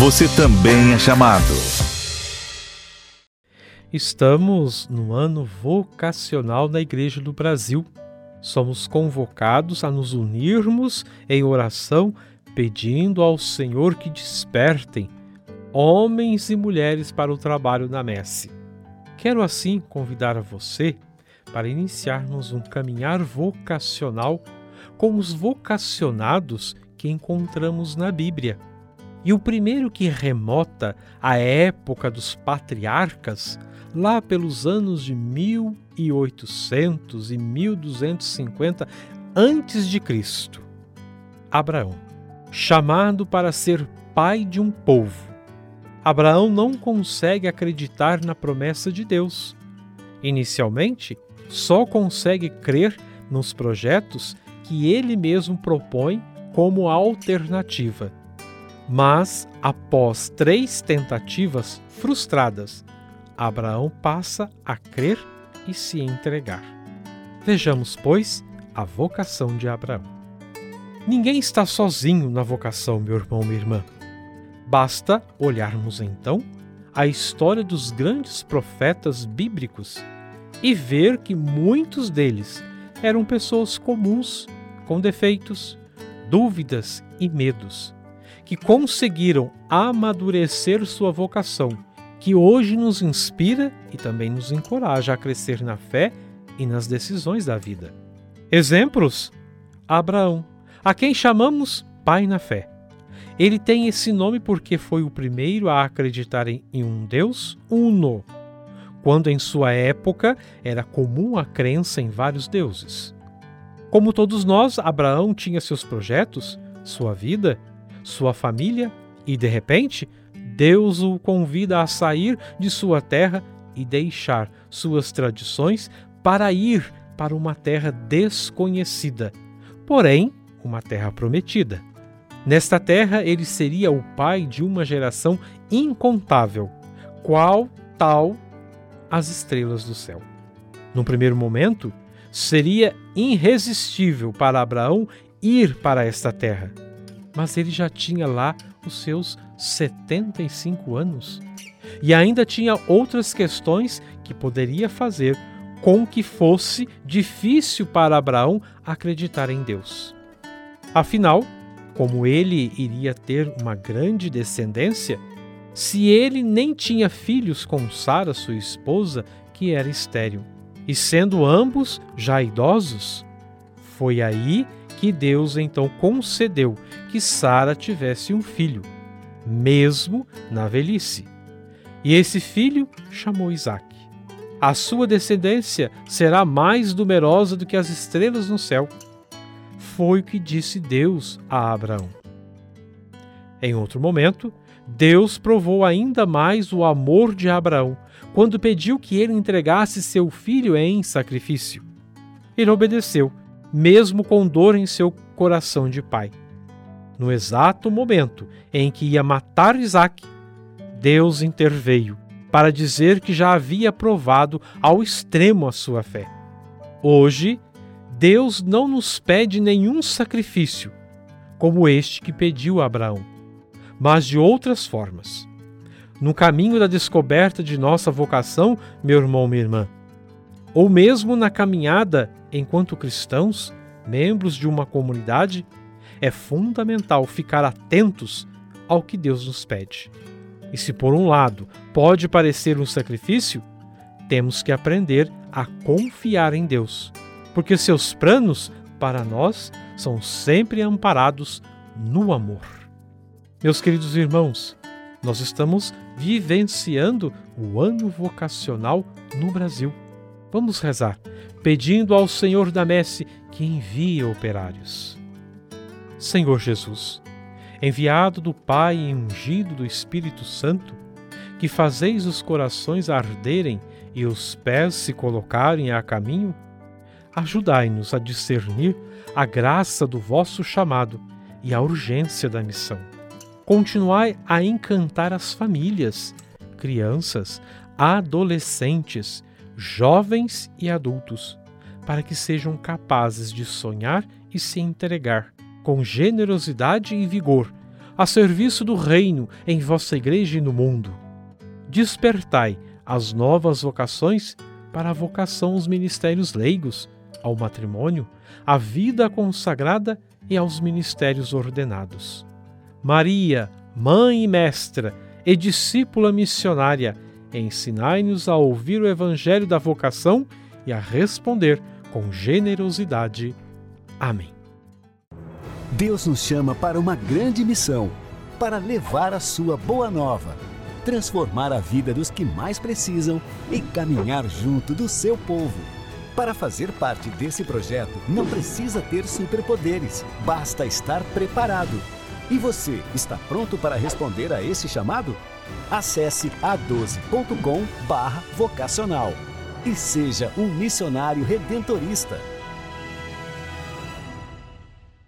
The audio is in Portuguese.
você também é chamado. Estamos no ano vocacional na Igreja do Brasil. Somos convocados a nos unirmos em oração, pedindo ao Senhor que despertem homens e mulheres para o trabalho na messe. Quero assim convidar a você para iniciarmos um caminhar vocacional com os vocacionados que encontramos na Bíblia. E o primeiro que remota a época dos patriarcas, lá pelos anos de 1800 e 1250 antes de Cristo. Abraão, chamado para ser pai de um povo. Abraão não consegue acreditar na promessa de Deus. Inicialmente, só consegue crer nos projetos que ele mesmo propõe como alternativa. Mas, após três tentativas frustradas, Abraão passa a crer e se entregar. Vejamos, pois, a vocação de Abraão. Ninguém está sozinho na vocação, meu irmão, minha irmã. Basta olharmos então a história dos grandes profetas bíblicos e ver que muitos deles eram pessoas comuns, com defeitos, dúvidas e medos, que conseguiram amadurecer sua vocação, que hoje nos inspira e também nos encoraja a crescer na fé e nas decisões da vida. Exemplos: Abraão, a quem chamamos pai na fé. Ele tem esse nome porque foi o primeiro a acreditar em um Deus uno quando em sua época era comum a crença em vários deuses. Como todos nós, Abraão tinha seus projetos, sua vida, sua família e, de repente, Deus o convida a sair de sua terra e deixar suas tradições para ir para uma terra desconhecida, porém, uma terra prometida. Nesta terra, ele seria o pai de uma geração incontável, qual tal as estrelas do céu. Num primeiro momento, seria irresistível para Abraão ir para esta terra, mas ele já tinha lá os seus 75 anos e ainda tinha outras questões que poderia fazer com que fosse difícil para Abraão acreditar em Deus. Afinal, como ele iria ter uma grande descendência, se ele nem tinha filhos com Sara, sua esposa, que era estéril. E sendo ambos já idosos, foi aí que Deus então concedeu que Sara tivesse um filho, mesmo na velhice. E esse filho chamou Isaac. A sua descendência será mais numerosa do que as estrelas no céu. Foi o que disse Deus a Abraão. Em outro momento, Deus provou ainda mais o amor de Abraão quando pediu que ele entregasse seu filho em sacrifício. Ele obedeceu, mesmo com dor em seu coração de pai. No exato momento em que ia matar Isaac, Deus interveio para dizer que já havia provado ao extremo a sua fé. Hoje, Deus não nos pede nenhum sacrifício, como este que pediu a Abraão mas de outras formas. No caminho da descoberta de nossa vocação, meu irmão, minha irmã, ou mesmo na caminhada enquanto cristãos, membros de uma comunidade, é fundamental ficar atentos ao que Deus nos pede. E se por um lado pode parecer um sacrifício, temos que aprender a confiar em Deus, porque seus planos para nós são sempre amparados no amor. Meus queridos irmãos, nós estamos vivenciando o ano vocacional no Brasil. Vamos rezar, pedindo ao Senhor da Messe que envie operários. Senhor Jesus, enviado do Pai e ungido do Espírito Santo, que fazeis os corações arderem e os pés se colocarem a caminho, ajudai-nos a discernir a graça do vosso chamado e a urgência da missão continuai a encantar as famílias, crianças, adolescentes, jovens e adultos, para que sejam capazes de sonhar e se entregar com generosidade e vigor a serviço do reino em vossa igreja e no mundo. Despertai as novas vocações para a vocação aos ministérios leigos, ao matrimônio, à vida consagrada e aos ministérios ordenados. Maria, mãe e mestra e discípula missionária, ensinai-nos a ouvir o evangelho da vocação e a responder com generosidade. Amém. Deus nos chama para uma grande missão, para levar a sua boa nova, transformar a vida dos que mais precisam e caminhar junto do seu povo. Para fazer parte desse projeto, não precisa ter superpoderes, basta estar preparado. E você está pronto para responder a esse chamado? Acesse a12.com/vocacional e seja um missionário redentorista.